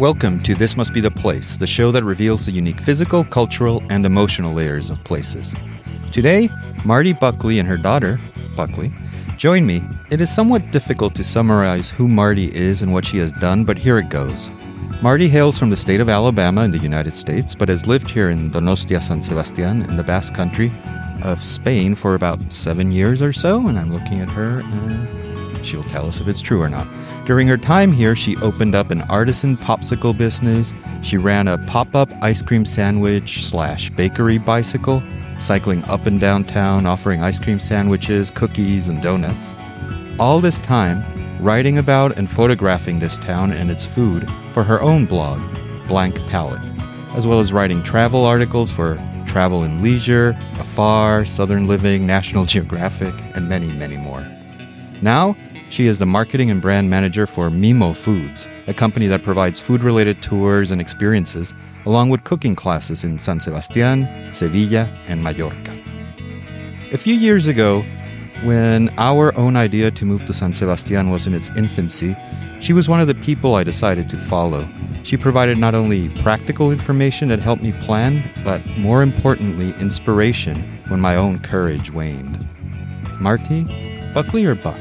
Welcome to This Must Be the Place, the show that reveals the unique physical, cultural, and emotional layers of places. Today, Marti Buckley and her daughter, Buckley, join me. It is somewhat difficult to summarize who Marti is and what she has done, but here it goes. Marti hails from the state of Alabama in the United States, but has lived here in Donostia San Sebastian in the Basque Country of Spain for about seven years or so, and I'm looking at her and She'll tell us if it's true or not. During her time here, she opened up an artisan popsicle business. She ran a pop up ice cream sandwich slash bakery bicycle, cycling up and downtown, offering ice cream sandwiches, cookies, and donuts. All this time, writing about and photographing this town and its food for her own blog, Blank Palette, as well as writing travel articles for Travel and Leisure, Afar, Southern Living, National Geographic, and many, many more. Now, she is the marketing and brand manager for Mimo Foods, a company that provides food related tours and experiences, along with cooking classes in San Sebastian, Sevilla, and Mallorca. A few years ago, when our own idea to move to San Sebastian was in its infancy, she was one of the people I decided to follow. She provided not only practical information that helped me plan, but more importantly, inspiration when my own courage waned. Marti, Buckley or Buck?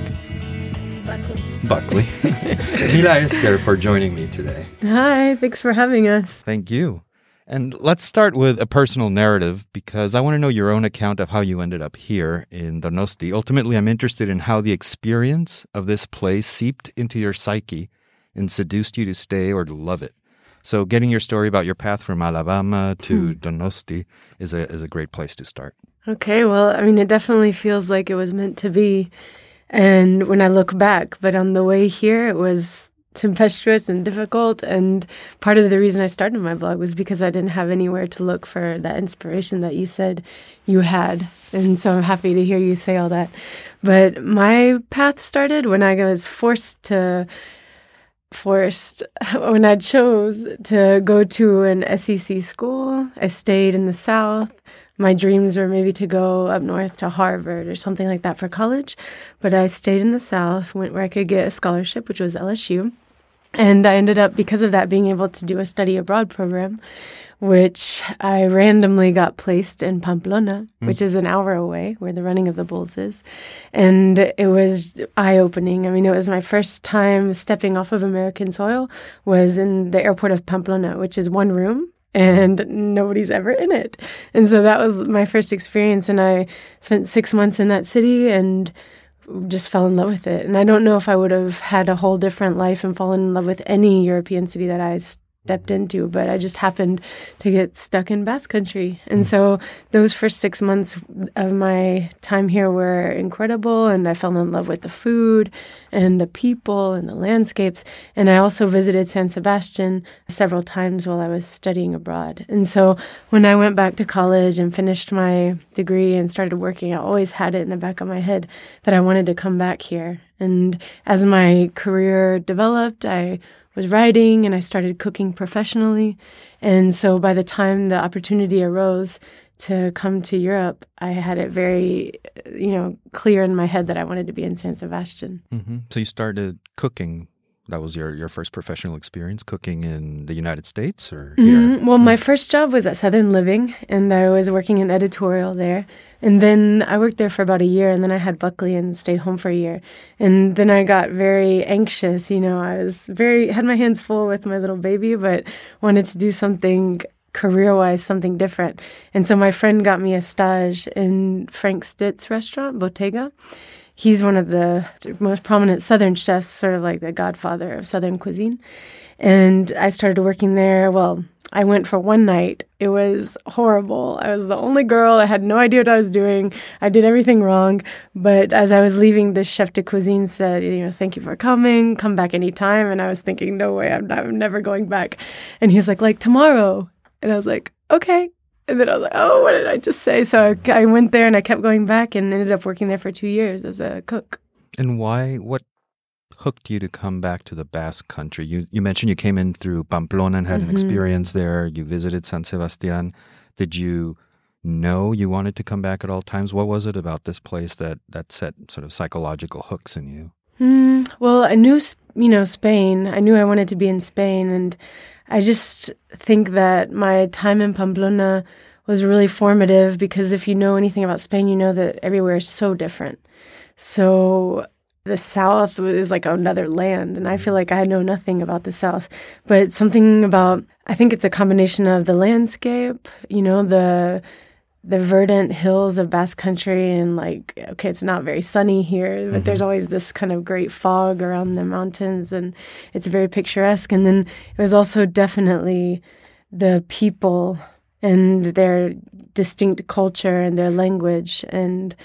Buckley. Mila Esker for joining me today. Hi, thanks for having us. Thank you. And let's start with a personal narrative because I want to know your own account of how you ended up here in Donosti. Ultimately, I'm interested in how the experience of this place seeped into your psyche and seduced you to stay or to love it. So, getting your story about your path from Alabama to hmm. Donosti is a is a great place to start. Okay, well, I mean, it definitely feels like it was meant to be. And when I look back, but on the way here, it was tempestuous and difficult. And part of the reason I started my blog was because I didn't have anywhere to look for that inspiration that you said you had. And so I'm happy to hear you say all that. But my path started when I was forced to forced when I chose to go to an SEC school. I stayed in the South my dreams were maybe to go up north to Harvard or something like that for college. But I stayed in the South, went where I could get a scholarship, which was LSU. And I ended up, because of that, being able to do a study abroad program, which I randomly got placed in Pamplona, mm. which is an hour away where the running of the bulls is. And it was eye opening. I mean, it was my first time stepping off of American soil was in the airport of Pamplona, which is one room and nobody's ever in it. And so that was my first experience. And I spent six months in that city and just fell in love with it. And I don't know if I would have had a whole different life and fallen in love with any European city that I stepped into, but I just happened to get stuck in Basque Country. And so those first six months of my time here were incredible, and I fell in love with the food and the people and the landscapes. And I also visited San Sebastian several times while I was studying abroad. And so when I went back to college and finished my degree and started working, I always had it in the back of my head that I wanted to come back here. And as my career developed, I was writing and I started cooking professionally. And so by the time the opportunity arose to come to Europe, I had it very, you know, clear in my head that I wanted to be in San Sebastian. Mm-hmm. So you started cooking that was your, your first professional experience cooking in the United States or mm-hmm. Well, my first job was at Southern Living, and I was working in editorial there. And then I worked there for about a year, and then I had Buckley and stayed home for a year. And then I got very anxious. You know, I was very had my hands full with my little baby, but wanted to do something career wise, something different. And so my friend got me a stage in Frank Stitt's restaurant, Bottega he's one of the most prominent Southern chefs, sort of like the godfather of Southern cuisine. And I started working there. Well, I went for one night. It was horrible. I was the only girl. I had no idea what I was doing. I did everything wrong. But as I was leaving, the chef de cuisine said, you know, thank you for coming. Come back anytime. And I was thinking, no way, I'm, not, I'm never going back. And he's like, like tomorrow. And I was like, okay. And then I was like, oh, what did I just say? So I, I went there and I kept going back and ended up working there for two years as a cook. And why? What hooked you to come back to the Basque country? You you mentioned you came in through Pamplona and had mm-hmm. an experience there. You visited San Sebastian. Did you know you wanted to come back at all times? What was it about this place that that set sort of psychological hooks in you? Mm, well, I knew, you know, Spain. I knew I wanted to be in Spain. And I just think that my time in Pamplona was really formative because if you know anything about Spain, you know that everywhere is so different. So the South is like another land, and I feel like I know nothing about the South. But something about I think it's a combination of the landscape, you know, the the verdant hills of Basque Country, and like okay, it's not very sunny here, but mm-hmm. there's always this kind of great fog around the mountains, and it's very picturesque. And then it was also definitely the people and their distinct culture and their language and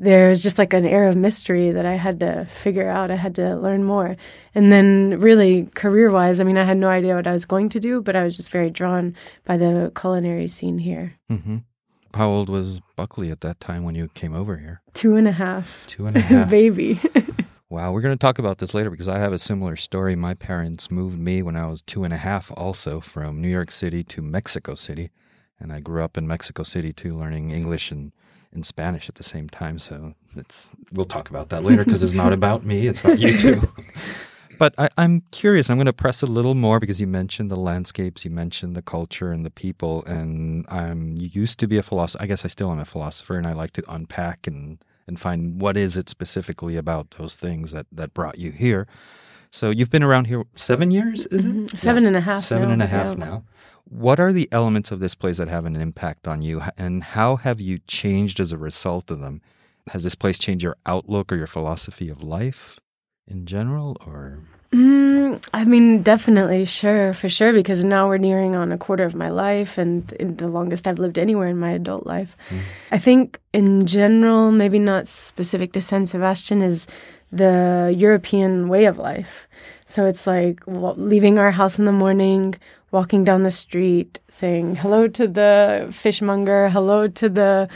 there's just like an air of mystery that I had to figure out. I had to learn more. And then, really, career wise, I mean, I had no idea what I was going to do, but I was just very drawn by the culinary scene here. Mm-hmm. How old was Buckley at that time when you came over here? Two and a half. Two and a half. Baby. wow, we're going to talk about this later because I have a similar story. My parents moved me when I was two and a half, also from New York City to Mexico City. And I grew up in Mexico City too, learning English and in Spanish at the same time. So it's we'll talk about that later because it's not about me; it's about you too. But I, am curious. I'm going to press a little more because you mentioned the landscapes, you mentioned the culture and the people, and I'm used to be a philosopher. I guess I still am a philosopher, and I like to unpack and and find what is it specifically about those things that that brought you here. So you've been around here seven years, is it? Mm-hmm. Seven yeah. and a half. Seven now. and a half yeah. now. What are the elements of this place that have an impact on you, and how have you changed as a result of them? Has this place changed your outlook or your philosophy of life in general, or? Mm, I mean, definitely, sure, for sure, because now we're nearing on a quarter of my life and the longest I've lived anywhere in my adult life. Mm. I think, in general, maybe not specific to San Sebastian, is the European way of life. So it's like leaving our house in the morning, walking down the street saying hello to the fishmonger, hello to the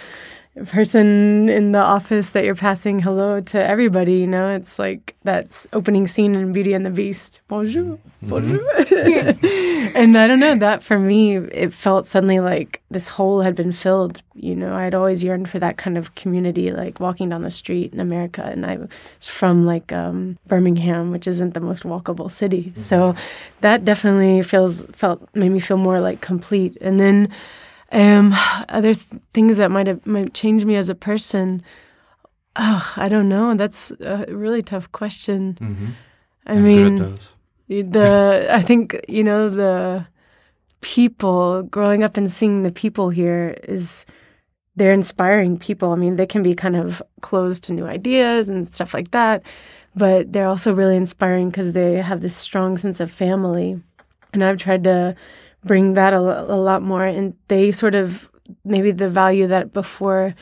person in the office that you're passing hello to everybody you know? It's like that opening scene in beauty and the beast. Bonjour. Mm-hmm. bonjour. And i don't know that for me it felt suddenly like this hole had been filled you know? I'd always yearned for that kind of community like walking down the street in america and i was from like um, birmingham which isn't the most walkable city. Mm-hmm. so that definitely feels felt made me feel more like complete. And then um, other th- things that might have might change me as a person. Oh, I don't know. That's a really tough question. Mm-hmm. I I'm mean, the I think you know the people growing up and seeing the people here is they're inspiring people. I mean, they can be kind of closed to new ideas and stuff like that, but they're also really inspiring because they have this strong sense of family. And I've tried to bring that a, a lot more. And they sort of maybe the value that before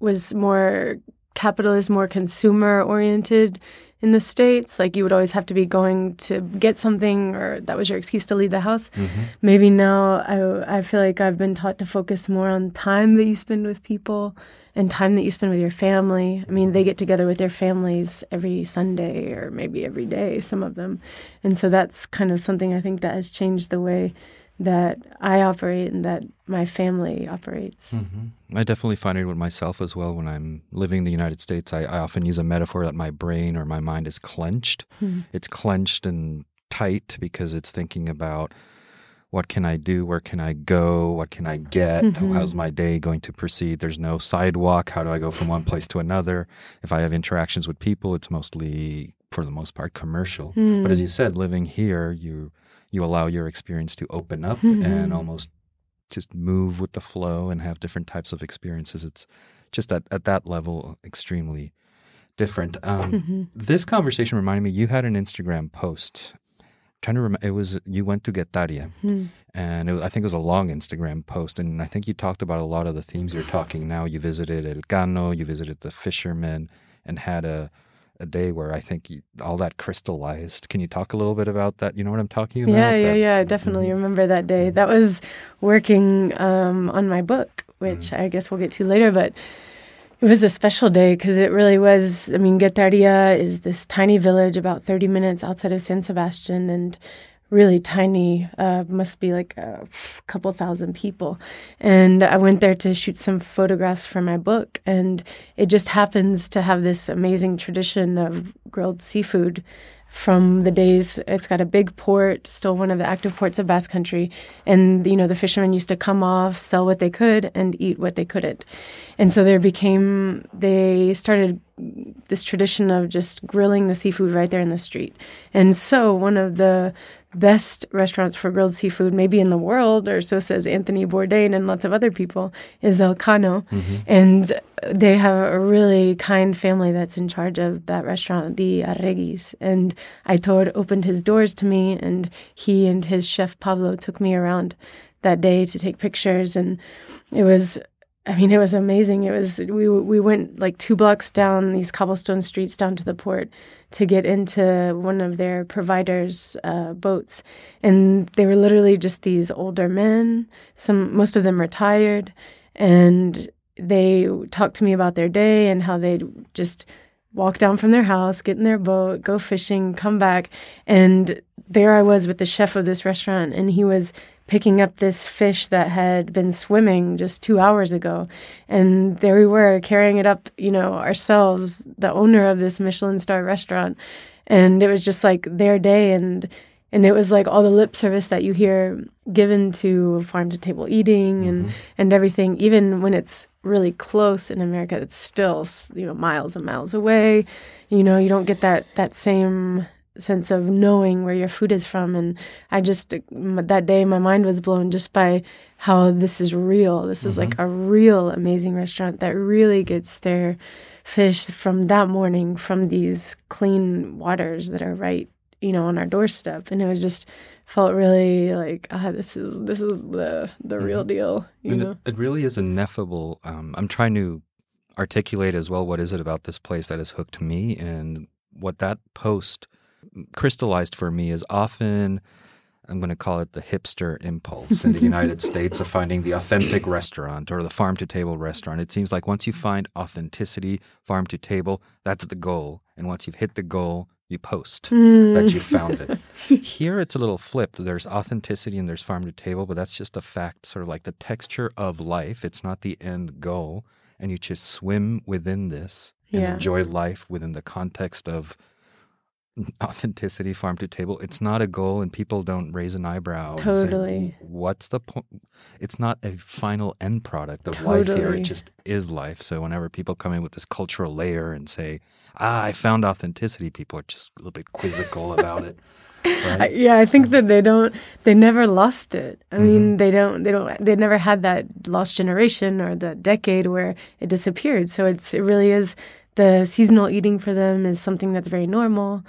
was more capitalist, more consumer oriented in the States. Like you would always have to be going to get something, or that was your excuse to leave the house. Mm-hmm. Maybe now I, I feel like I've been taught to focus more on time that you spend with people and time that you spend with your family. I mean, they get together with their families every Sunday or maybe every day, some of them. And so that's kind of something I think that has changed the way that I operate and that my family operates. Mm-hmm. I definitely find it with myself as well. When I'm living in the United States, I, I often use a metaphor that my brain or my mind is clenched. Mm-hmm. It's clenched and tight because it's thinking about what can I do? Where can I go? What can I get? Mm-hmm. How's my day going to proceed? There's no sidewalk. How do I go from one place to another? If I have interactions with people, it's mostly, for the most part, commercial. Mm. But as you said, living here, you you allow your experience to open up mm-hmm. and almost just move with the flow and have different types of experiences. It's just at, at that level extremely different. Um, mm-hmm. This conversation reminded me you had an Instagram post. I'm trying to remember, it was you went to Guetaria, mm-hmm. and was, I think it was a long Instagram post, and I think you talked about a lot of the themes you're talking now. You visited Elkano, you visited the fishermen, and had a a day where I think all that crystallized. Can you talk a little bit about that? You know what I'm talking about? Yeah, yeah, that, yeah. I definitely mm-hmm. remember that day. That was working um, on my book, which mm-hmm. I guess we'll get to later, but it was a special day because it really was. I mean, Guetaria is this tiny village about 30 minutes outside of San Sebastian, and really tiny, uh, must be like a couple thousand people. And I went there to shoot some photographs for my book. And it just happens to have this amazing tradition of grilled seafood from the days it's got a big port, still one of the active ports of Basque Country, and you know the fishermen used to come off, sell what they could, and eat what they couldn't, and so there became they started this tradition of just grilling the seafood right there in the street, and so one of the best restaurants for grilled seafood, maybe in the world, or so says Anthony Bourdain and lots of other people, is Elkano. Mm-hmm. And they have a really kind family that's in charge of that restaurant, the Arreguis. And Aitor opened his doors to me, and he and his chef Pablo took me around that day to take pictures. And it was I mean, it was amazing. It was we we went like two blocks down these cobblestone streets down to the port to get into one of their providers' uh, boats, and they were literally just these older men. Some most of them retired, and they talked to me about their day and how they'd just walk down from their house, get in their boat, go fishing, come back, and there I was with the chef of this restaurant, and he was picking up this fish that had been swimming just two hours ago. And there we were carrying it up, you know, ourselves, the owner of this Michelin star restaurant. And it was just like their day. And and it was like all the lip service that you hear given to farm to table eating and, mm-hmm. and everything, even when it's really close in America, it's still, you know, miles and miles away. You know, you don't get that, that same sense of knowing where your food is from and i just that day my mind was blown just by how this is real this mm-hmm. is like mm-hmm. a real amazing restaurant that really gets their fish from that morning from these clean waters that are right you know on our doorstep and it was just felt really like ah, this is this is the the mm-hmm. real deal you and know it, it, really is ineffable um, i'm trying to articulate as well what is it about this place that has hooked me and what that post crystallized for me is often I'm going to call it the hipster impulse in the United States of finding the authentic restaurant or the farm to table restaurant. It seems like once you find authenticity, farm to table, that's the goal. And once you've hit the goal, you post mm. that you found it. Here it's a little flipped. There's authenticity and there's farm to table, but that's just a fact, sort of like the texture of life. It's not the end goal. And you just swim within this and yeah. enjoy life within the context of authenticity farm to table it's not a goal and people don't raise an eyebrow totally what's the point it's not a final end product of totally. life here it just is life so whenever people come in with this cultural layer and say ah i found authenticity people are just a little bit quizzical about it right? yeah i think that they don't they never lost it i mm-hmm. mean they don't they don't they never had that lost generation or that decade where it disappeared so it's it really is the seasonal eating for them is something that's very normal.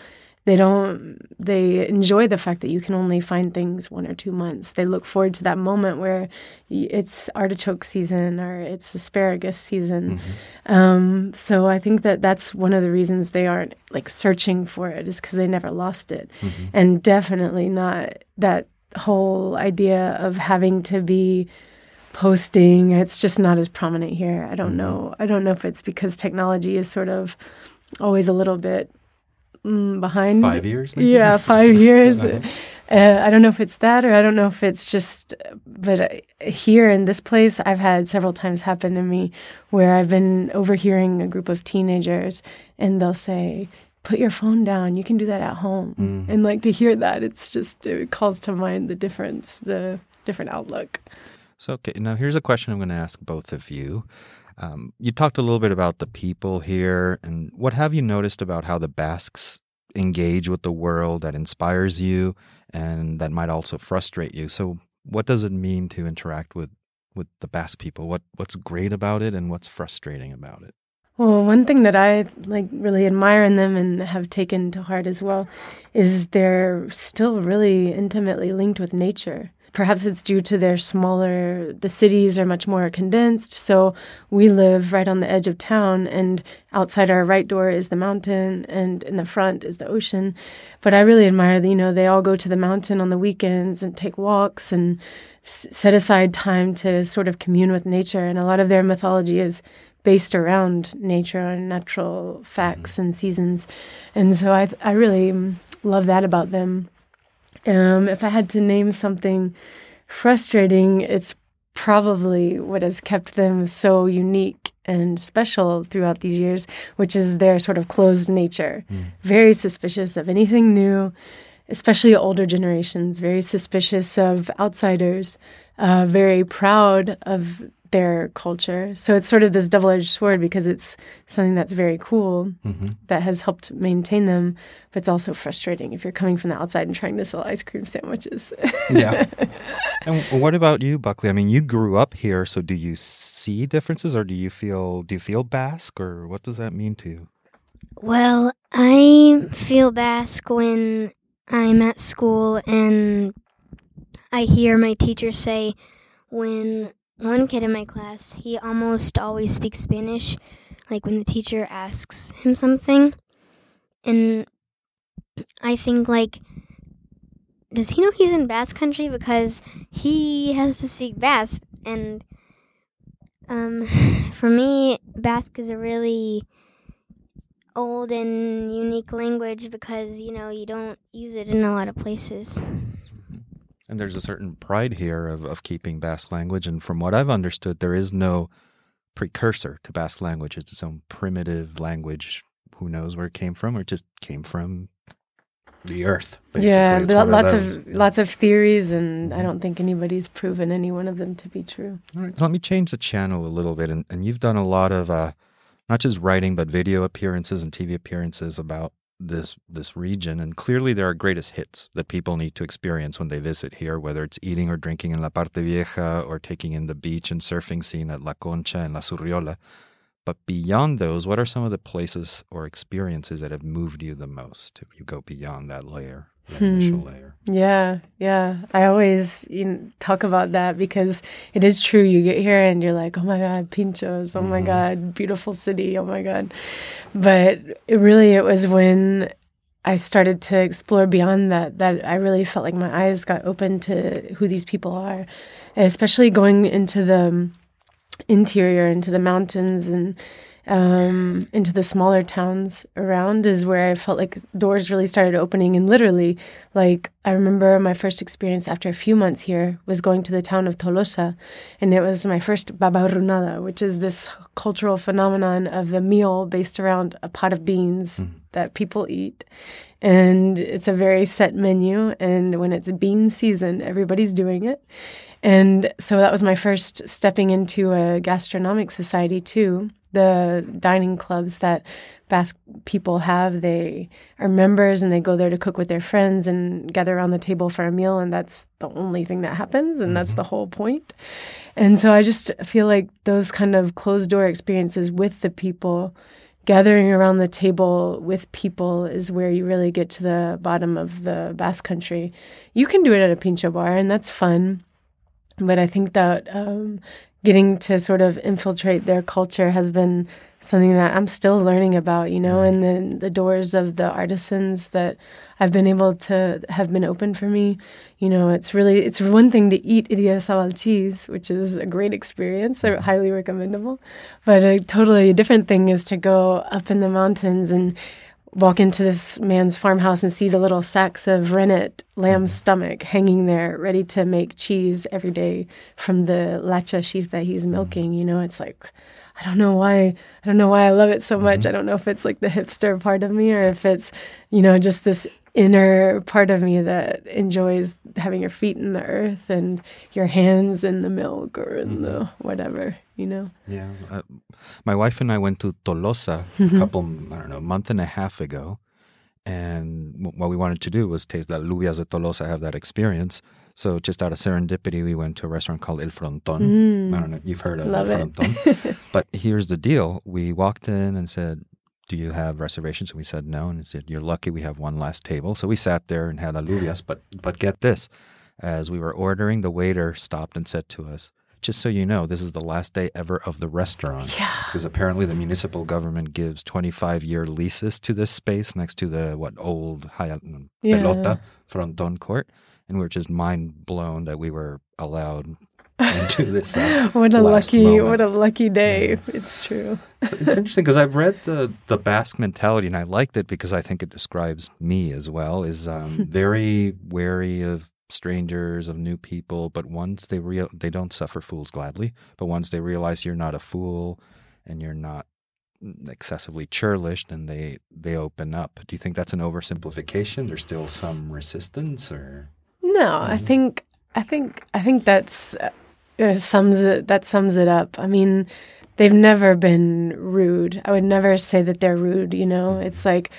They don't, they enjoy the fact that you can only find things one or two months. They look forward to that moment where it's artichoke season or it's asparagus season. Mm-hmm. Um, so I think that that's one of the reasons they aren't like searching for it is because they never lost it. Mm-hmm. And definitely not that whole idea of having to be posting. It's just not as prominent here. I don't mm-hmm. know. I don't know if it's because technology is sort of always a little bit mm, behind. Five years, maybe? Yeah, five years. uh-huh. uh, I don't know if it's that, or I don't know if it's just. But uh, here in this place, I've had several times happen to me where I've been overhearing a group of teenagers, and they'll say, put your phone down. You can do that at home. Mm-hmm. And like to hear that, it's just, it calls to mind the difference, the different outlook. So, okay, now here's a question I'm going to ask both of you. Um, you talked a little bit about the people here, and what have you noticed about how the Basques engage with the world that inspires you and that might also frustrate you? So, what does it mean to interact with with the Basque people? What what's great about it, and what's frustrating about it? Well, one thing that I like really admire in them and have taken to heart as well is they're still really intimately linked with nature. Perhaps it's due to their smaller, the cities are much more condensed. So we live right on the edge of town, and outside our right door is the mountain, and in the front is the ocean. But I really admire you know, they all go to the mountain on the weekends and take walks and s- set aside time to sort of commune with nature. And a lot of their mythology is based around nature and natural facts mm-hmm. and seasons. And so I, I really love that about them. Um, if I had to name something frustrating, it's probably what has kept them so unique and special throughout these years, which is their sort of closed nature. Mm. Very suspicious of anything new, especially older generations, very suspicious of outsiders, uh, very proud of their culture. So it's sort of this double edged sword because it's something that's very cool mm-hmm. that has helped maintain them, but it's also frustrating if you're coming from the outside and trying to sell ice cream sandwiches. yeah. And what about you, Buckley? I mean, you grew up here, so do you see differences or do you feel do you feel Basque or what does that mean to you? Well, I feel Basque when I'm at school and I hear my teacher say when one kid in my class, he almost always speaks Spanish, like when the teacher asks him something. And I think, like, does he know he's in Basque country? Because he has to speak Basque. And um, for me, Basque is a really old and unique language because, you know, you don't use it in a lot of places. And there's a certain pride here of, of keeping Basque language. And from what I've understood, there is no precursor to Basque language. It's its own primitive language. Who knows where it came from, or it just came from the earth. Basically. Yeah, lots of, of lots of theories, and I don't think anybody's proven any one of them to be true. All right, so let me change the channel a little bit, and, and you've done a lot of uh, not just writing but video appearances and TV appearances about this this region and clearly there are greatest hits that people need to experience when they visit here whether it's eating or drinking in La Parte Vieja or taking in the beach and surfing scene at La Concha and La Zurriola. But beyond those what are some of the places or experiences that have moved you the most if you go beyond that layer that hmm. initial layer? Yeah yeah. I always you know, talk about that because it is true. You get here and you're like oh my god pinchos. Oh mm-hmm. my god beautiful city. Oh my god but really, it was when I started to explore beyond that that I really felt like my eyes got open to who these people are, especially going into the um, interior, into the mountains, and um, into the smaller towns around is where I felt like doors really started opening. And literally, like, I remember my first experience after a few months here was going to the town of Tolosa. And it was my first babarrunada, which is this cultural phenomenon of a meal based around a pot of beans mm. that people eat. And it's a very set menu. And when it's bean season, everybody's doing it. And so that was my first stepping into a gastronomic society, too the dining clubs that Basque people have. They are members and they go there to cook with their friends and gather around the table for a meal, and that's the only thing that happens, and mm-hmm. that's the whole point. And so I just feel like those kind of closed door experiences with the people, gathering around the table with people, is where you really get to the bottom of the Basque country. You can do it at a pincho bar, and that's fun. But I think that um, getting to sort of infiltrate their culture has been something that I'm still learning about, you know, and then the doors of the artisans that I've been able to have been open for me. You know, it's really it's one thing to eat Idiazabal cheese, which is a great experience, highly recommendable. But a totally different thing is to go up in the mountains and walk into this man's farmhouse and see the little sacks of rennet lamb mm-hmm. stomach hanging there, ready to make cheese every day from the latxa sheep that he's mm-hmm. milking. You know, it's like I don't know why I don't know why I love it so much. Mm-hmm. I don't know if it's like the hipster part of me or if it's, you know, just this inner part of me that enjoys having your feet in the earth and your hands in the milk or in the whatever, you know? Yeah. Uh, my wife and I went to Tolosa a couple, I don't know, a month and a half ago. And what we wanted to do was taste the alubias de Tolosa, have that experience. So just out of serendipity, we went to a restaurant called El Fronton. Mm. I don't know, you've heard of Love El Fronton. but here's the deal. We walked in and said, do you have reservations? And we said no. And he said, you're lucky we have one last table. So we sat there and had alubias. But, but get this, as we were ordering, the waiter stopped and said to us, just so you know, this is the last day ever of the restaurant. Yeah. Because apparently the municipal government gives 25 year leases to this space next to the, what, old Haya, yeah. Pelota Fronton court. And we are just mind blown that we were allowed into this. Uh, what a lucky moment. what a lucky day. It's true. So it's interesting because I've read the the Basque mentality and I liked it because I think it describes me as well. Is um, very wary of strangers, of new people, but once they real they don't suffer fools gladly. But once they realize you're not a fool and you're not excessively churlish, then they they open up. Do you think that's an oversimplification? There's still some resistance, or No, I mm-hmm. think I think I think that's uh, uh, sums it that sums it up. I mean, they've never been rude. I would never say that they're rude, you know. Mm-hmm. It's like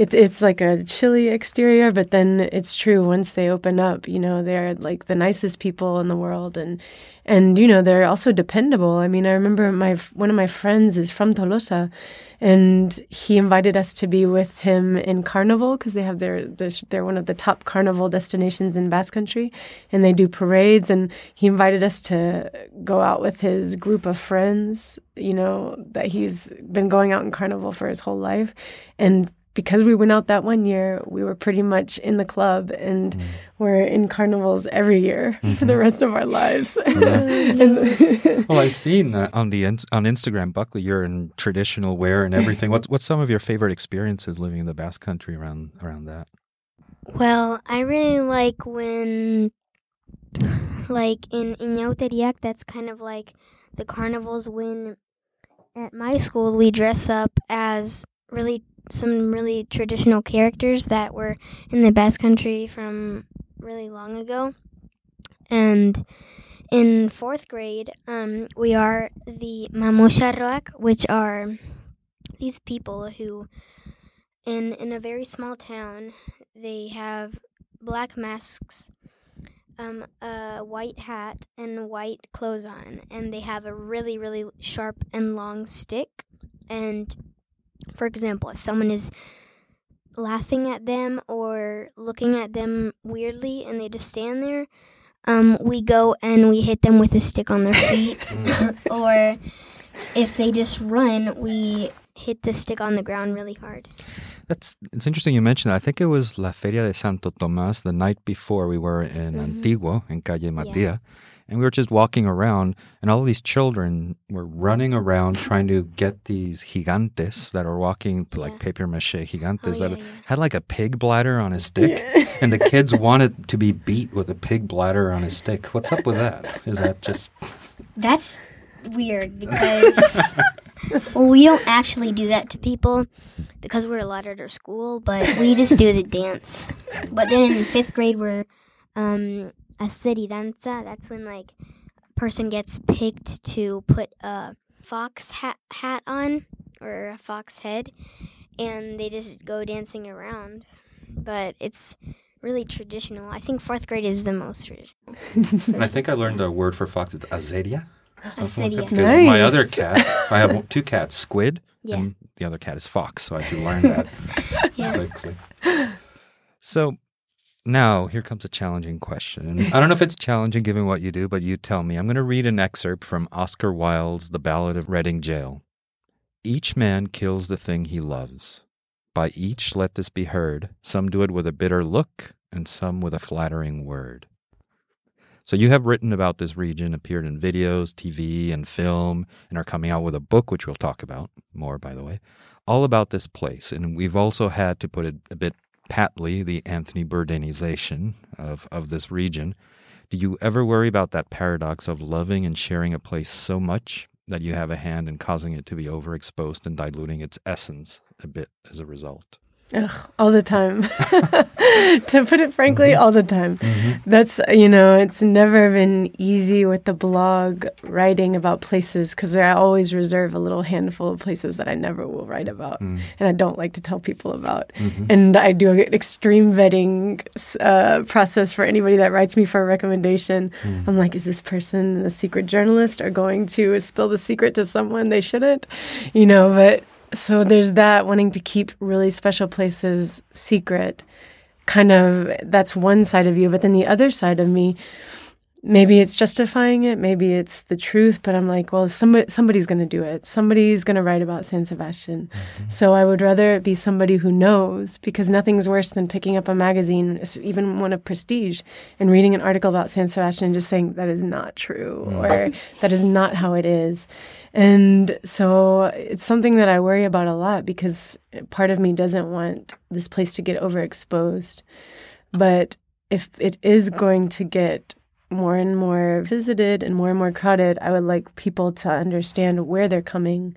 it, it's like a chilly exterior, but then it's true once they open up, you know, they're like the nicest people in the world and and you know, they're also dependable. I mean, I remember my one of my friends is from Tolosa and he invited us to be with him in Carnival because they have their, their they're one of the top carnival destinations in Basque Country, and they do parades. And he invited us to go out with his group of friends. You know that he's been going out in Carnival for his whole life, and because we went out that one year, we were pretty much in the club and Mm. we're in carnivals every year for the rest of our lives. Mm-hmm. well, I've seen uh, on the ins- on Instagram, Buckley, you're in traditional wear and everything. What's what's some of your favorite experiences living in the Basque Country around around that? Well, I really like when, like in Inauteriak, that's kind of like the carnivals. When at my school we dress up as really some really traditional characters that were in the Basque Country from really long ago, and in fourth grade, um, we are the Mamosharroak, which are these people who, in in a very small town, they have black masks, um, a white hat, and white clothes on, and they have a really, really sharp and long stick. And for example, if someone is laughing at them or looking at them weirdly and they just stand there, um, we go and we hit them with a stick on their feet. or if they just run, we hit the stick on the ground really hard. That's it's interesting you mentioned that. I think it was La Feria de Santo Tomás the night before we were in Antigua in Calle Matia. And we were just walking around, and all these children were running around trying to get these gigantes that are walking like Yeah. paper mache gigantes Oh, that yeah, yeah. had like a pig bladder on a stick. and the kids wanted to be beat with a pig bladder on a stick. What's up with that? Is that just. That's weird because well, we don't actually do that to people because we're allowed at our school, but we just do the dance. But then in fifth grade, we're um, a city danza. That's when like a person gets picked to put a fox hat hat on or a fox head, and they just go dancing around. But it's really traditional. I think fourth grade is the most traditional. And I think I learned a word for fox. It's azedia. Something like that, Azedia. because my other cat, I have two cats, Squid, Yeah. and the other cat is Fox. So I had to learn that Yeah. quickly. So now here comes a challenging question. I don't know if it's challenging given what you do, but you tell me. I'm going to read an excerpt from Oscar Wilde's The Ballad of Reading Gaol. Each man kills the thing he loves. By each let this be heard. Some do it with a bitter look, and some with a flattering word. So you have written about this region, appeared in videos, TV, and film, and are coming out with a book, which we'll talk about more, by the way, all about this place. And we've also had to put it a bit patly, the Anthony Bourdainization of, of this region. Do you ever worry about that paradox of loving and sharing a place so much that you have a hand in causing it to be overexposed and diluting its essence a bit as a result? Ugh, all the time. to put it frankly, mm-hmm. all the time. Mm-hmm. That's, you know, it's never been easy with the blog writing about places because I always reserve a little handful of places that I never will write about mm. and I don't like to tell people about. Mm-hmm. And I do an extreme vetting uh, process for anybody that writes me for a recommendation. Mm. I'm like, is this person a secret journalist or going to spill the secret to someone they shouldn't? You know, but so there's that wanting to keep really special places secret. Kind of that's one side of you but then the other side of me maybe it's justifying it, maybe it's the truth, but I'm like, well, somebody somebody's going to do it. Somebody's going to write about San Sebastian. Mm-hmm. So I would rather it be somebody who knows because nothing's worse than picking up a magazine, even one of prestige, and reading an article about San Sebastian and just saying that is not true mm-hmm. or that is not how it is. And so it's something that I worry about a lot because part of me doesn't want this place to get overexposed. But if it is going to get more and more visited and more and more crowded, I would like people to understand where they're coming,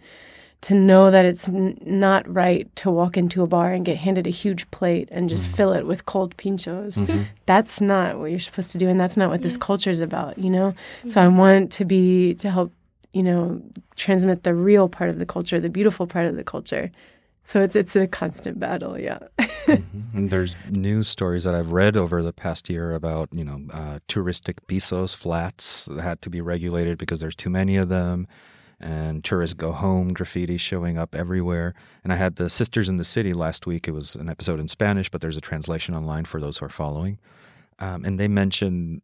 to know that it's n- not right to walk into a bar and get handed a huge plate and just mm-hmm. fill it with cold pinchos. Mm-hmm. That's not what you're supposed to do, and that's not what this culture is about, you know? Mm-hmm. So I want to be, to help, you know, transmit the real part of the culture, the beautiful part of the culture so it's it's a constant battle, yeah. mm-hmm. There's news stories that I've read over the past year about you know uh, touristic pisos flats that had to be regulated because there's too many of them, and tourists go home graffiti showing up everywhere. And I had the Sisters in the City last week. It was an episode in Spanish, but there's a translation online for those who are following. Um, and they mentioned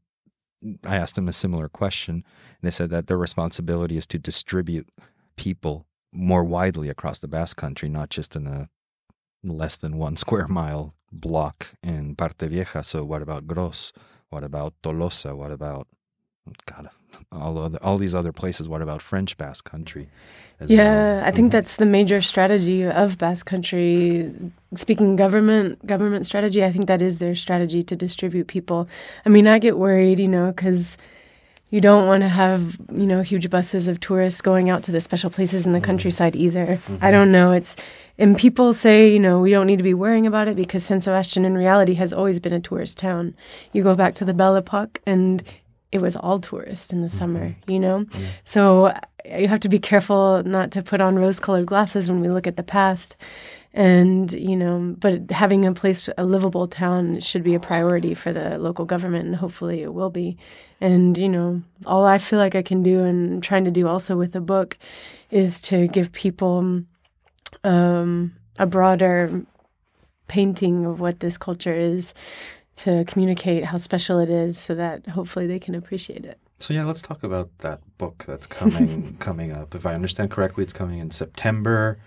I asked them a similar question, and they said that their responsibility is to distribute people more widely across the Basque Country, not just in a less than one square mile block in Parte Vieja. So what about Gros? What about Tolosa? What about God, all other, all these other places? What about French Basque Country? yeah, well? I think mm-hmm. that's the major strategy of Basque Country. Speaking government government strategy, I think that is their strategy to distribute people. I mean, I get worried, you know, because you don't want to have you know huge buses of tourists going out to the special places in the mm-hmm. countryside either. Mm-hmm. I don't know. It's and people say you know we don't need to be worrying about it because San Sebastian in reality has always been a tourist town. You go back to the Belle Epoque and it was all tourists in the mm-hmm. summer. You know, yeah. so you have to be careful not to put on rose-colored glasses when we look at the past and you know but having a place a livable town should be a priority for the local government and hopefully it will be. And you know all i feel like i can do and trying to do also with the book is to give people um, a broader painting of what this culture is to communicate how special it is so that hopefully they can appreciate it. So yeah let's talk about that book that's coming coming up. If i understand correctly it's coming in september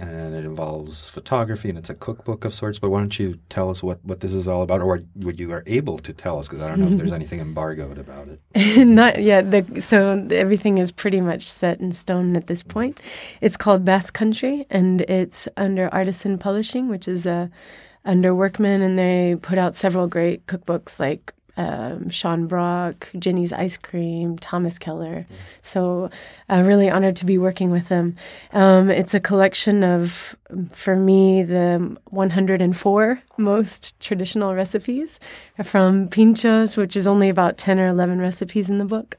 and it involves photography and it's a cookbook of sorts. But why don't you tell us what, what this is all about, or what you are able to tell us? Because I don't know if there's anything embargoed about it. Not yet. The, so everything is pretty much set in stone at this point. It's called Basque Country, and it's under Artisan Publishing, which is a under Workman, and they put out several great cookbooks like um, Sean Brock, Jeni's Ice Cream, Thomas Keller. So, uh, really honored to be working with them. Um, it's a collection of, for me, the 104 most traditional recipes from pinchos, which is only about 10 or 11 recipes in the book,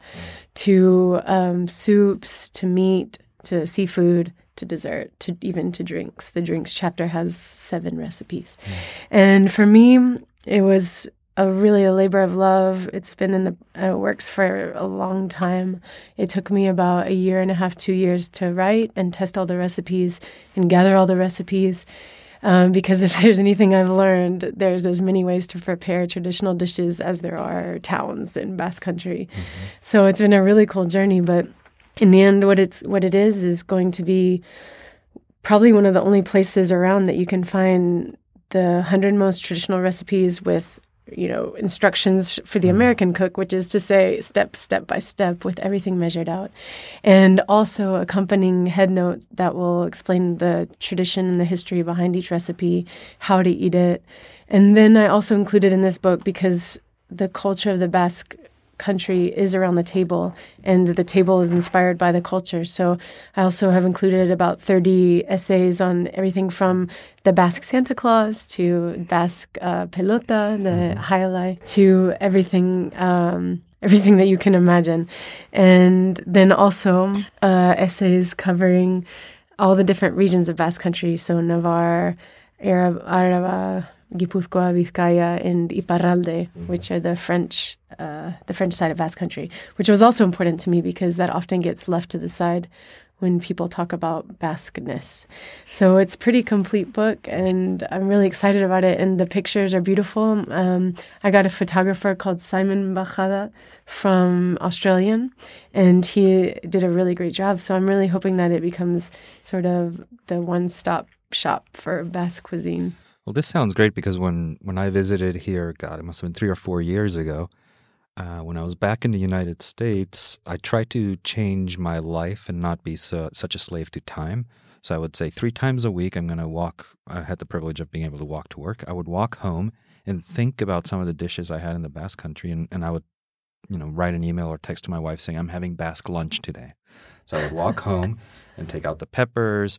to um, soups, to meat, to seafood to dessert to even to drinks. The drinks chapter has seven recipes. Mm. And for me, it was a really a labor of love. It's been in the uh, works for a long time. It took me about a year and a half, two years to write and test all the recipes and gather all the recipes. Um, because if there's anything I've learned, there's as many ways to prepare traditional dishes as there are towns in Basque Country. Mm-hmm. So it's been a really cool journey. But in the end, what it's what it is is going to be probably one of the only places around that you can find the hundred most traditional recipes with you know instructions for the mm-hmm. American cook, which is to say step step by step with everything measured out, and also accompanying head notes that will explain the tradition and the history behind each recipe, how to eat it, and then I also included in this book because the culture of the Basque country is around the table, and the table is inspired by the culture. So I also have included about 30 essays on everything from the Basque Santa Claus to Basque uh, pelota, the mm-hmm. to everything. Um, everything that you can imagine. And then also uh, essays covering all the different regions of Basque Country. So Navarre, Arab, Araba, Gipuzkoa, Vizcaya, and Iparralde, mm-hmm. which are the French, uh, the French side of Basque Country, which was also important to me because that often gets left to the side when people talk about Basqueness. So it's a pretty complete book, and I'm really excited about it. And the pictures are beautiful. Um, I got a photographer called Simon Bajada from Australian, and he did a really great job. So I'm really hoping that it becomes sort of the one stop shop for Basque cuisine. Well, this sounds great because when, when I visited here, God, it must have been three or four years ago, uh, when I was back in the United States, I tried to change my life and not be so, such a slave to time. So I would say three times a week, I'm going to walk. I had the privilege of being able to walk to work. I would walk home and think about some of the dishes I had in the Basque country, and, and I would, you know, write an email or text to my wife saying, I'm having Basque lunch today. So I would walk home and take out the peppers,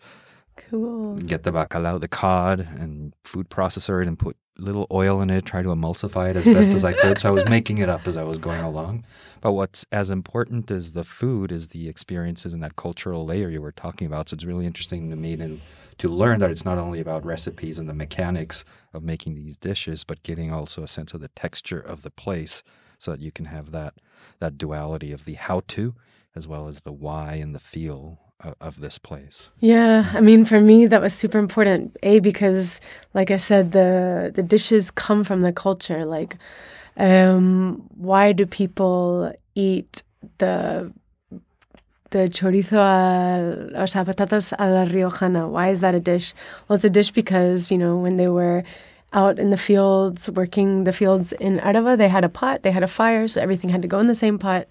Cool. get the bacalao, the cod, and food processor it and put little oil in it, try to emulsify it as best as I could. So I was making it up as I was going along. But what's as important as the food is the experiences and that cultural layer you were talking about. So it's really interesting to me to, to learn that it's not only about recipes and the mechanics of making these dishes, but getting also a sense of the texture of the place so that you can have that that duality of the how to as well as the why and the feel of, this place. Yeah, I mean, for me, that was super important. A because, like I said, the the dishes come from the culture. Like, um, why do people eat the the chorizo a, or patatas a la riojana? Why is that a dish? Well, it's a dish because you know when they were out in the fields working the fields in Araba, they had a pot, they had a fire, so everything had to go in the same pot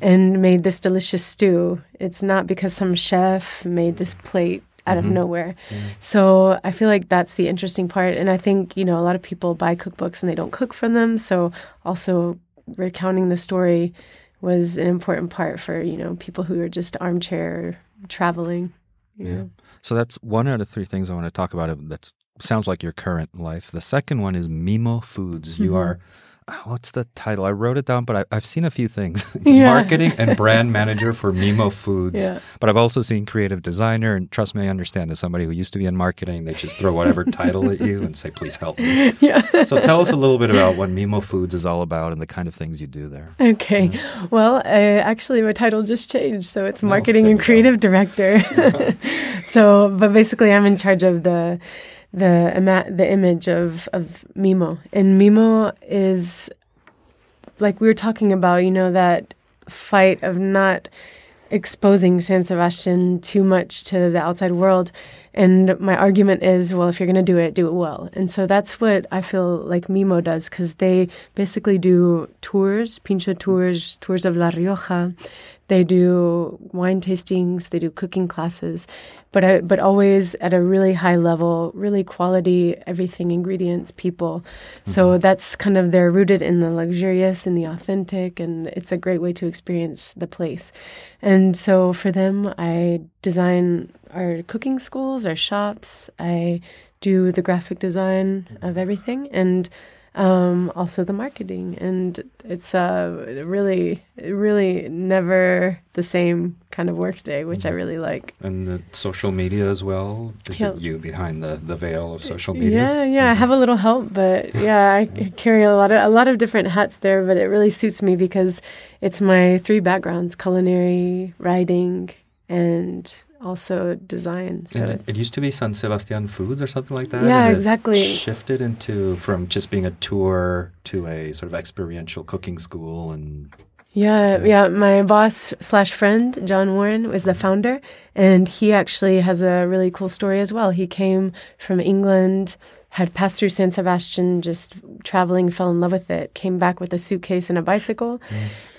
and made this delicious stew. It's not because some chef made this plate out of mm-hmm. nowhere. So I feel like that's the interesting part. And I think, you know, a lot of people buy cookbooks and they don't cook from them. So also recounting the story was an important part for, you know, people who are just armchair traveling. Yeah. know. So that's one out of three things I want to talk about. That sounds like your current life. The second one is Mimo Foods. You are, uh, what's the title? I wrote it down, but I, I've seen a few things. Yeah. Marketing and brand manager for Mimo Foods. Yeah. But I've also seen creative designer. And trust me, I understand as somebody who used to be in marketing, they just throw whatever title at you and say, please help me. Yeah. So tell us a little bit about what Mimo Foods is all about and the kind of things you do there. Okay. Well, uh, actually, my title just changed, so it's marketing and creative director. so, but basically, I'm in charge of the the ima- the image of of Mimo, and Mimo is like we were talking about. You know that fight of not exposing San Sebastian too much to the outside world. And my argument is, well, if you're going to do it, do it well. And so that's what I feel like Mimo does because they basically do tours, pincho tours, tours of La Rioja. They do wine tastings, they do cooking classes, but I, but always at a really high level, really quality everything ingredients people. So mm-hmm. that's kind of they're rooted in the luxurious and the authentic, and it's a great way to experience the place. And so for them, I design our cooking schools, our shops. I do the graphic design of everything, and um, also the marketing. And it's uh, really, really never the same kind of workday, which I really like. And the social media as well. Is Yeah. it you behind the, the veil of social media? Yeah, yeah, I have a little help, but yeah, I carry a lot of a lot of different hats there. But it really suits me because it's my three backgrounds: culinary, writing, and also design. So it, it used to be San Sebastian Foods or something like that. Yeah, exactly. Shifted into from just being a tour to a sort of experiential cooking school, and Yeah, yeah. My boss slash friend, John Warren, was the mm-hmm. founder, and he actually has a really cool story as well. He came from England, had passed through San Sebastian, just traveling, fell in love with it, came back with a suitcase and a bicycle,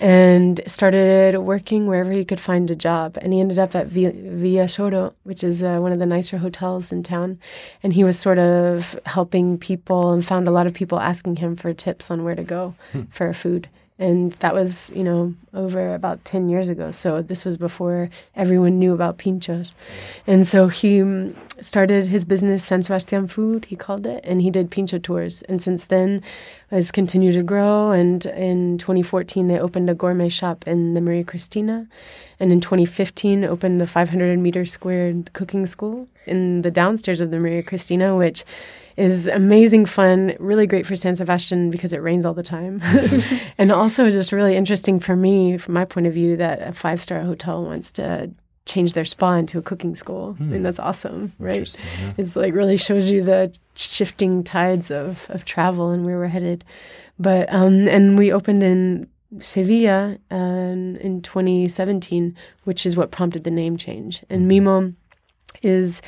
and started working wherever he could find a job. And he ended up at Vi- Villa Soro, which is uh, one of the nicer hotels in town. And he was sort of helping people and found a lot of people asking him for tips on where to go for food. And that was you know over about 10 years ago. So this was before everyone knew about pinchos. And so he mm, started his business san sebastian food he called it and he did pincho tours. And since then has continued to grow. And in 2014 they opened a gourmet shop in the Maria Cristina. And in 2015 opened the 500 meter squared cooking school in the downstairs of the Maria Cristina which is amazing fun, really great for San Sebastian because it rains all the time. and also just really interesting for me, from my point of view, that a five star hotel wants to changed their spa into a cooking school. I mean, Hmm. that's awesome, right? Yeah. It's like really shows you the shifting tides of, of travel and where we're headed. But um, and we opened in Sevilla uh, in 2017, which is what prompted the name change. And Mimo is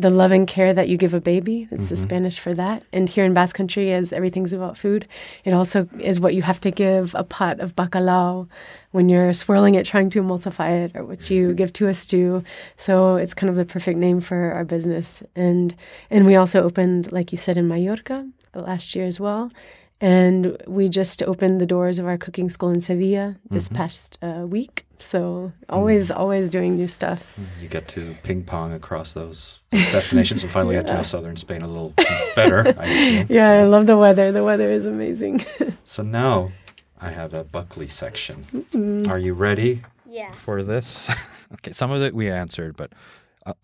the love and care that you give a baby. It's the mm-hmm. Spanish for that. And here in Basque Country, as everything's about food, it also is what you have to give a pot of bacalao when you're swirling it, trying to emulsify it, or what you mm-hmm. give to a stew. So it's kind of the perfect name for our business. And and we also opened, like you said, in Mallorca last year as well. And we just opened the doors of our cooking school in Sevilla this past uh, week. So always, always doing new stuff. You get to ping pong across those, those destinations and finally get to know southern Spain a little better, I. Yeah, I love the weather. The weather is amazing. So now I have a Buckley section. Are you ready Yeah. for this? okay, some of it we answered, but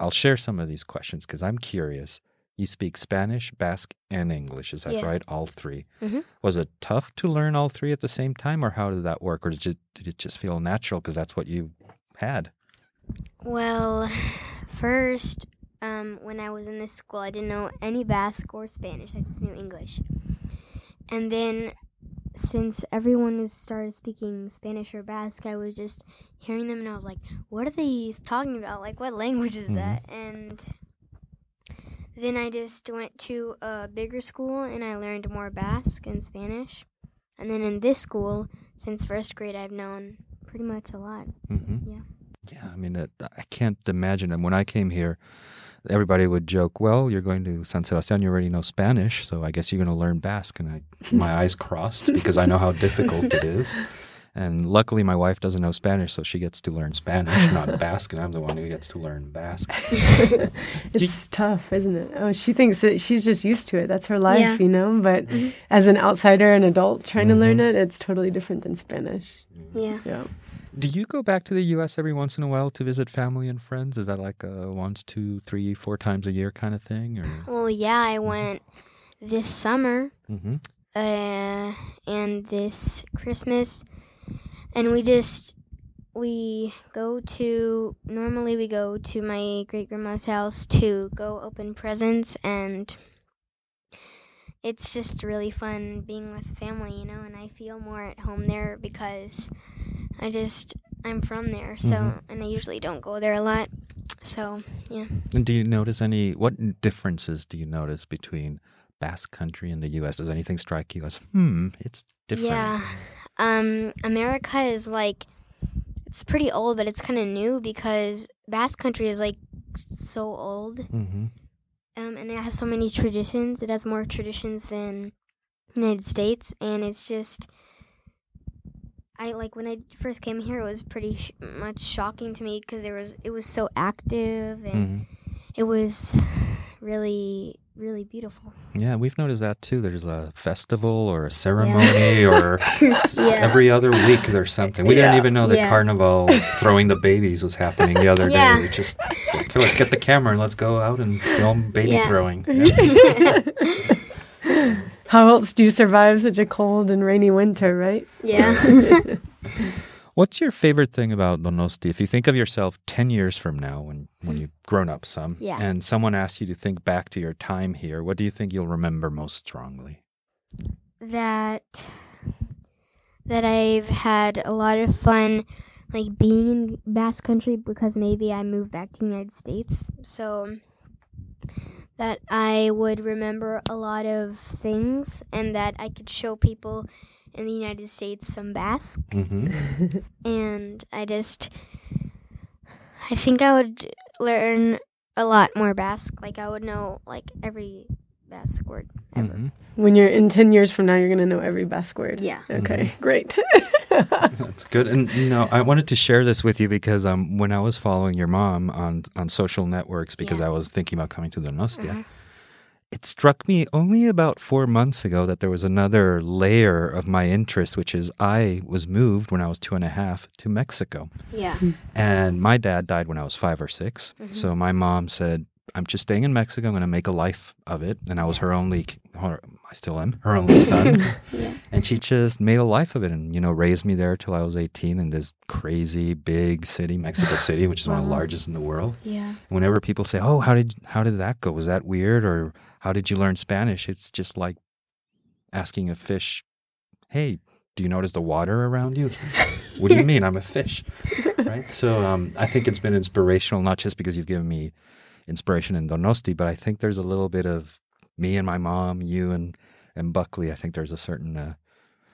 I'll share some of these questions because I'm curious. You speak Spanish, Basque, and English. Is that Yeah. right? All 3 Mhm. Was it tough to learn all three at the same time, or how did that work? Or did, you, did it just feel natural because that's what you had? Well, first, um, when I was in this school, I didn't know any Basque or Spanish. I just knew English. And then, since everyone has started speaking Spanish or Basque, I was just hearing them and I was like, what are they talking about? Like, what language is Mhm. that? And then I just went to a bigger school and I learned more Basque and Spanish. And then in this school, since first grade, I've known pretty much a lot. Mm-hmm. Yeah. Yeah, I mean, it, I can't imagine. And when I came here, everybody would joke, "Well, you're going to San Sebastian. You already know Spanish, so I guess you're going to learn Basque." And I, my eyes crossed because I know how difficult it is. And luckily, my wife doesn't know Spanish, so she gets to learn Spanish, not Basque, and I'm the one who gets to learn Basque. It's tough, isn't it? Oh, she thinks that she's just used to it. That's her life, Yeah. you know. But as an outsider, an adult trying to learn it, it's totally different than Spanish. Yeah. Yeah. Do you go back to the U.S. every once in a while to visit family and friends? Is that like a once, two, three, four times a year kind of thing? Or Well, yeah, I went this summer mm-hmm. uh, and this Christmas, and we just we go to normally we go to my great grandma's house to go open presents and it's just really fun being with family, you know, and I feel more at home there because I just I'm from there, so Mhm. and I usually don't go there a lot. So, yeah. And do you notice any what differences do you notice between Basque Country in the U.S.? Does anything strike you as hmm, it's different? Yeah. Um, America is like, it's pretty old, but it's kind of new because Basque Country is like so old. Mm-hmm. Um, and it has so many traditions. It has more traditions than United States, and it's just. I like when I first came here. It was pretty sh- much shocking to me because there was it was so active and hmm it was really really beautiful. Yeah, we've noticed that too. There's a festival or a ceremony or Yeah. every other week there's something. We didn't even know the Yeah. carnival throwing the babies was happening the other Yeah. day. We just okay, let's get the camera and let's go out and film baby Yeah. throwing. Yeah. How else do you survive such a cold and rainy winter, right? Yeah. What's your favorite thing about Donosti? If you think of yourself 10 years from now when, when you've grown up some Yeah. and someone asks you to think back to your time here, what do you think you'll remember most strongly? that that I've had a lot of fun like being in Basque Country because maybe I moved back to the United States. So that I would remember a lot of things and that I could show people in the United States some Basque Mm-hmm. and I just I think I would learn a lot more Basque. Like I would know like every Basque word ever. Mm-hmm. When you're in 10 years from now, you're going to know every Basque word. Yeah. Okay, great. That's good. And you know, I wanted to share this with you because um, when I was following your mom on on social networks, because Yeah. I was thinking about coming to Donostia, Uh-huh. It struck me only about four months ago that there was another layer of my interest, which is I was moved when I was two and a half to Mexico. Yeah. And my dad died when I was five or 6 mm-hmm. So my mom said, I'm just staying in Mexico. I'm going to make a life of it. And I was her only, her, I still am, her only son. Yeah. And she just made a life of it and, you know, raised me there till I was 18 in this crazy big city, Mexico City, which is one of the largest in the world. Yeah. Whenever people say, "Oh, how did how did that go? Was that weird or how did you learn Spanish?" It's just like asking a fish, "Hey, do you notice the water around you?" what do you mean? I'm a fish, right? So um, I think it's been inspirational, not just because you've given me inspiration in Donosti, but I think there's a little bit of me and my mom, you and and Buckley. I think there's a certain uh,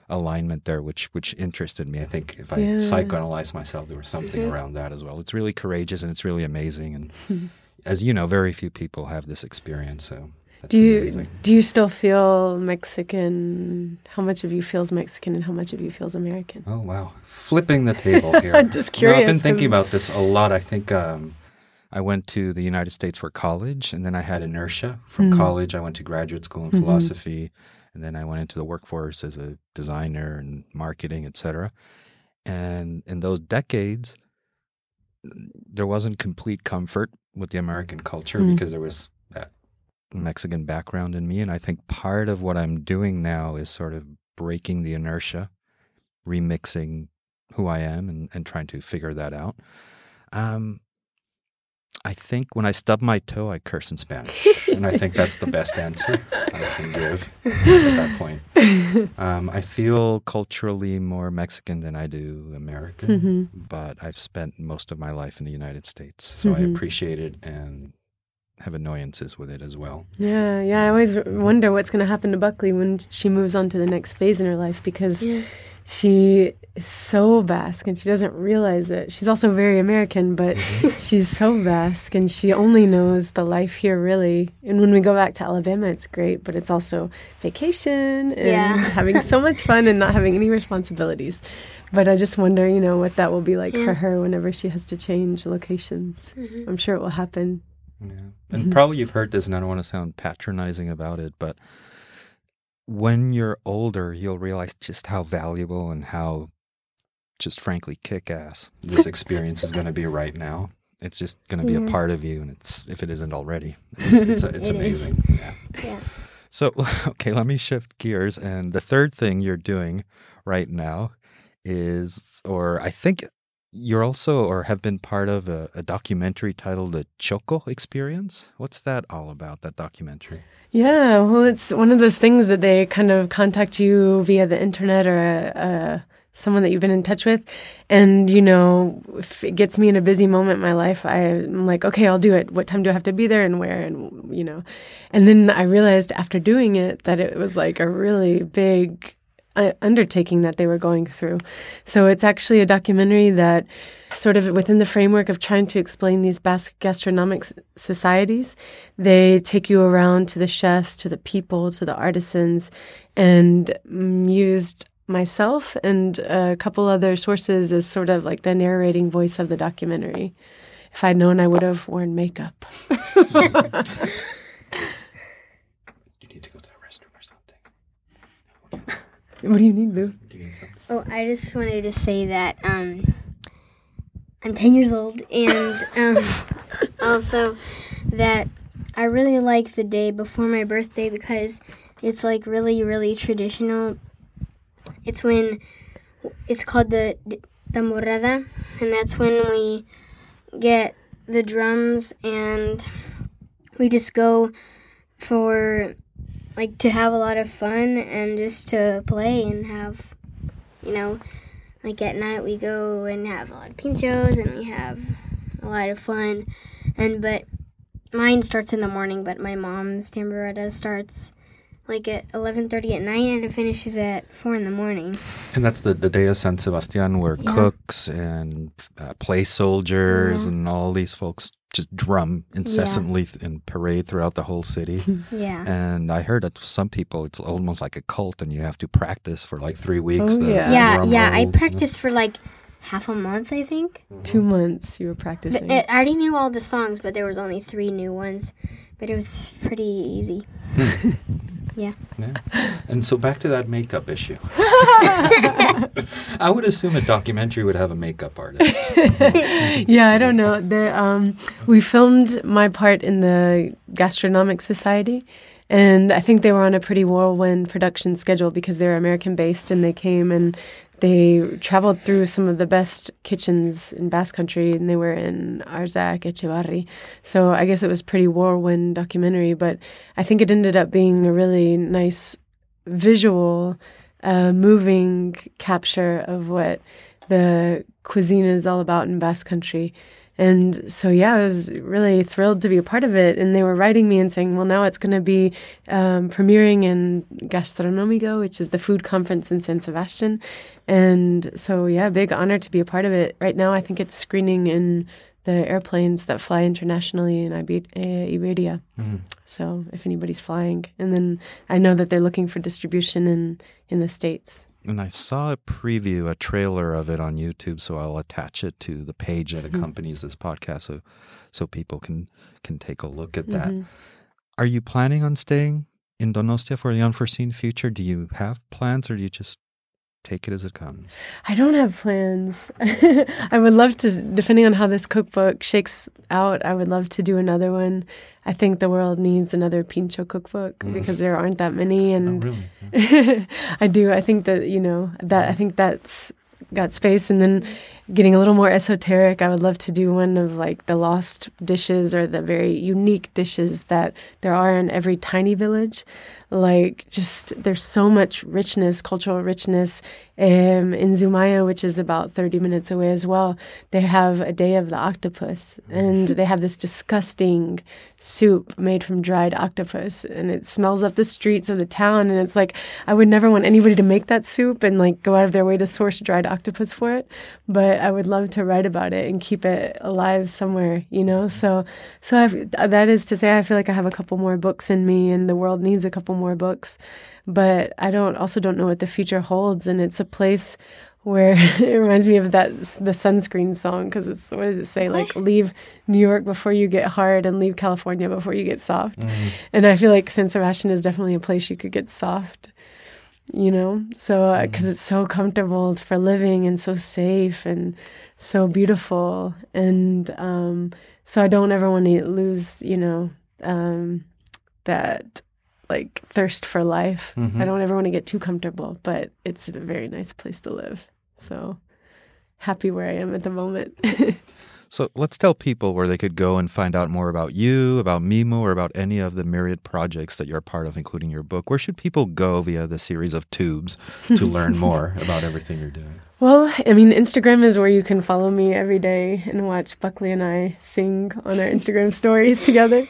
alignment there, which which interested me. I think if I Yeah. psychoanalyze myself, there was something Mhm. around that as well. It's really courageous and it's really amazing. And as you know, very few people have this experience. So that's Do you amazing. do you still feel Mexican? How much of you feels Mexican and how much of you feels American? Oh wow, flipping the table here. I'm just No, I've been thinking about this a lot. I think um, I went to the United States for college, and then I had inertia from Mm. college. I went to graduate school in Mhm. philosophy, and then I went into the workforce as a designer and marketing, etc. And in those decades, there wasn't complete comfort with the American culture Mm. because there was Mexican background in me, and I think part of what I'm doing now is sort of breaking the inertia, remixing who I am and, and trying to figure that out. Um, I think when I stub my toe, I curse in Spanish. and I think that's the best answer I can give at that point. Um, I feel culturally more Mexican than I do American, Mhm. but I've spent most of my life in the United States. So I Mhm. appreciate it and have annoyances with it as well. Yeah, yeah. I always wonder what's going to happen to Buckley when she moves on to the next phase in her life because Yeah. she is so Basque and she doesn't realize it. She's also very American, but she's so Basque and she only knows the life here really. And when we go back to Alabama, it's great, but it's also vacation and Yeah. having so much fun and not having any responsibilities. But I just wonder, you know, what that will be like for her whenever she has to change locations. Mhm. I'm sure it will happen. Yeah. And probably you've heard this, and I don't want to sound patronizing about it, but when you're older, you'll realize just how valuable and how just frankly kick ass this experience is going to be right now. It's just going to be a part of you, and it's if it isn't already, it's, it's, it's It amazing. Yeah. Yeah. So, okay, let me shift gears. And the third thing you're doing right now is, or I think you're also, or have been part of a, a documentary titled The Txoko Experience. What's that all about, that documentary? Yeah, well, it's one of those things that they kind of contact you via the internet or uh, someone that you've been in touch with. And, you know, if it gets me in a busy moment in my life, I'm like, okay, I'll do it. What time do I have to be there and where? And, you know, and then I realized after doing it that it was like a really big undertaking that they were going through. So it's actually a documentary that sort of within the framework of trying to explain these Basque gastronomic societies, they take you around to the chefs, to the people, to the artisans, and mm, used myself and a couple other sources as sort of like the narrating voice of the documentary. If I'd known, I would have worn makeup. You need to go to the restroom or something. What do you need, Boo? Do you need something? Oh, I just wanted to say that um, I'm 10 years old, and um, also that I really like the day before my birthday because it's like really, really traditional. It's when it's called the tamborrada, and that's when we get the drums and we just go for like to have a lot of fun and just to play and have you know, like at night we go and have a lot of pinchos and we have a lot of fun. And but mine starts in the morning, but my mom's tamborrada starts like at 11:30 at night and it finishes at 4 in the morning. And that's the, the Day of San Sebastian where Yeah. cooks and uh, play soldiers Yeah. and all these folks just drum incessantly th- and parade throughout the whole city. Yeah. And I heard that some people, it's almost like a cult, and you have to practice for like three weeks. Oh, yeah. Yeah, yeah, I rolls, you know? practiced for like half a month, I think. Two months you were practicing. it, I already knew all the songs, but there was only 3 new ones. But it was pretty easy. Yeah. Yeah. And so back to that makeup issue. I would assume a documentary would have a makeup artist. yeah, I don't know. The, um, we filmed my part in the Gastronomic Society, and I think they were on a pretty whirlwind production schedule because they're American based and they came and they traveled through some of the best kitchens in Basque Country and they were in Arzak, Etxebarri. So I guess it was pretty whirlwind documentary, but I think it ended up being a really nice visual, uh, moving capture of what the cuisine is all about in Basque Country. And so, yeah, I was really thrilled to be a part of it. And they were writing me and saying, well, now it's going to be um, premiering in Gastronomika, which is the food conference in San Sebastian. And so, yeah, big honor to be a part of it. Right now, I think it's screening in the airplanes that fly internationally in Iber- Iberia. Mm. So, if anybody's flying, and then I know that they're looking for distribution in in the states. And I saw a preview, a trailer of it on YouTube, so I'll attach it to the page that accompanies this podcast, so so people can can take a look at that. Mhm. Are you planning on staying in Donostia for the unforeseen future? Do you have plans, or do you just take it as it comes? I don't have plans. I would love to, depending on how this cookbook shakes out, I would love to do another one. I think the world needs another Pincho cookbook Mm. because there aren't that many, and really? I do. I think that you know that I think that's got space, and then getting a little more esoteric. I would love to do one of like the lost dishes or the very unique dishes that there are in every tiny village. Like just there's so much richness, cultural richness. Um, in Zumaya, which is about 30 minutes away as well, they have a day of the octopus, and they have this disgusting soup made from dried octopus, and it smells up the streets of the town. And it's like I would never want anybody to make that soup and like go out of their way to source dried octopus for it, but I would love to write about it and keep it alive somewhere, you know. So, so I've, that is to say, I feel like I have a couple more books in me, and the world needs a couple more books. But I don't also don't know what the future holds, and it's a place where it reminds me of that the sunscreen song. Because it's what does it say? Like leave New York before you get hard and leave California before you get soft, mm-hmm. and I feel like San Sebastian is definitely a place you could get soft, you know, so because it's so comfortable for living and so safe and so beautiful, and um, so I don't ever want to lose, you know, um, that like thirst for life. Mhm. I don't ever want to get too comfortable, but it's a very nice place to live. So happy where I am at the moment. So let's tell people where they could go and find out more about you, about Mimo, or about any of the myriad projects that you're a part of, including your book. Where should people go via the series of tubes to learn more about everything you're doing? well, I mean, Instagram is where you can follow me every day and watch Buckley and I sing on our Instagram stories together.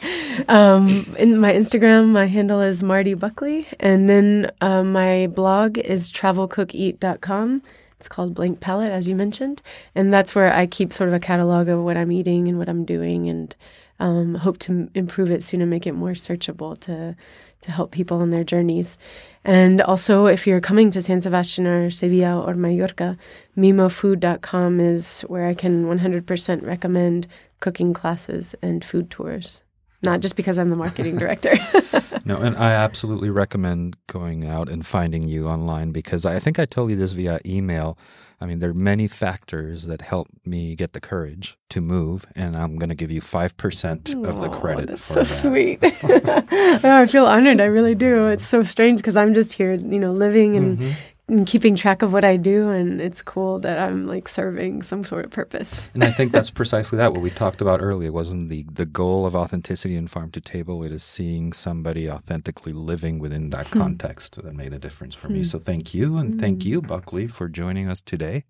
Um, in my Instagram, my handle is Marti Buckley, and then um, my blog is travelcookeat.com. It's called Blank Palette, as you mentioned, and that's where I keep sort of a catalog of what I'm eating and what I'm doing, and um, hope to improve it soon and make it more searchable to to help people on their journeys. And also, if you're coming to San Sebastian or Sevilla or Mallorca, mimofood.com is where I can 100% recommend cooking classes and food tours. Not just because I'm the marketing director. No, and I absolutely recommend going out and finding you online because I think I told you this via email. I mean, there are many factors that help me get the courage to move, and I'm going to give you 5% of the credit that's for so that. sweet. I feel honored. I really do. It's so strange because I'm just here, you know, living and, Mhm. And keeping track of what I do, and it's cool that I'm like serving some sort of purpose. And I think that's precisely that what we talked about earlier wasn't the the goal of authenticity in farm to table. It is seeing somebody authentically living within that Hmm. context that made a difference for me. So thank you, and thank Hmm. you, Buckley, for joining us today.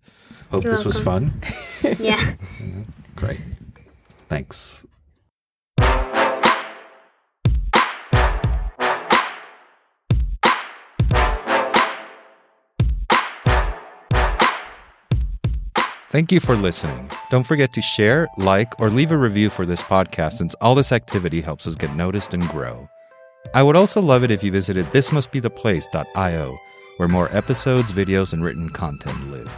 Hope You're this was fun. Yeah. Great. Thanks. Thank you for listening. Don't forget to share, like, or leave a review for this podcast since all this activity helps us get noticed and grow. I would also love it if you visited thismustbetheplace.io, where more episodes, videos, and written content live.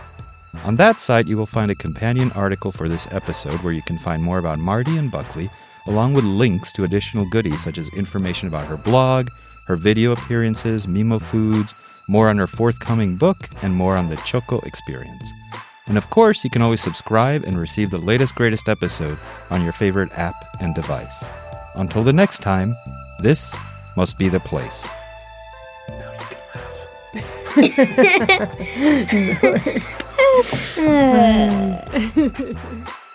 On that site, you will find a companion article for this episode where you can find more about Marti and Buckley, along with links to additional goodies such as information about her blog, her video appearances, Mimo Foods, more on her forthcoming book, and more on the Txoko experience. And of course, you can always subscribe and receive the latest, greatest episode on your favorite app and device. Until the next time, this must be the place. Uh,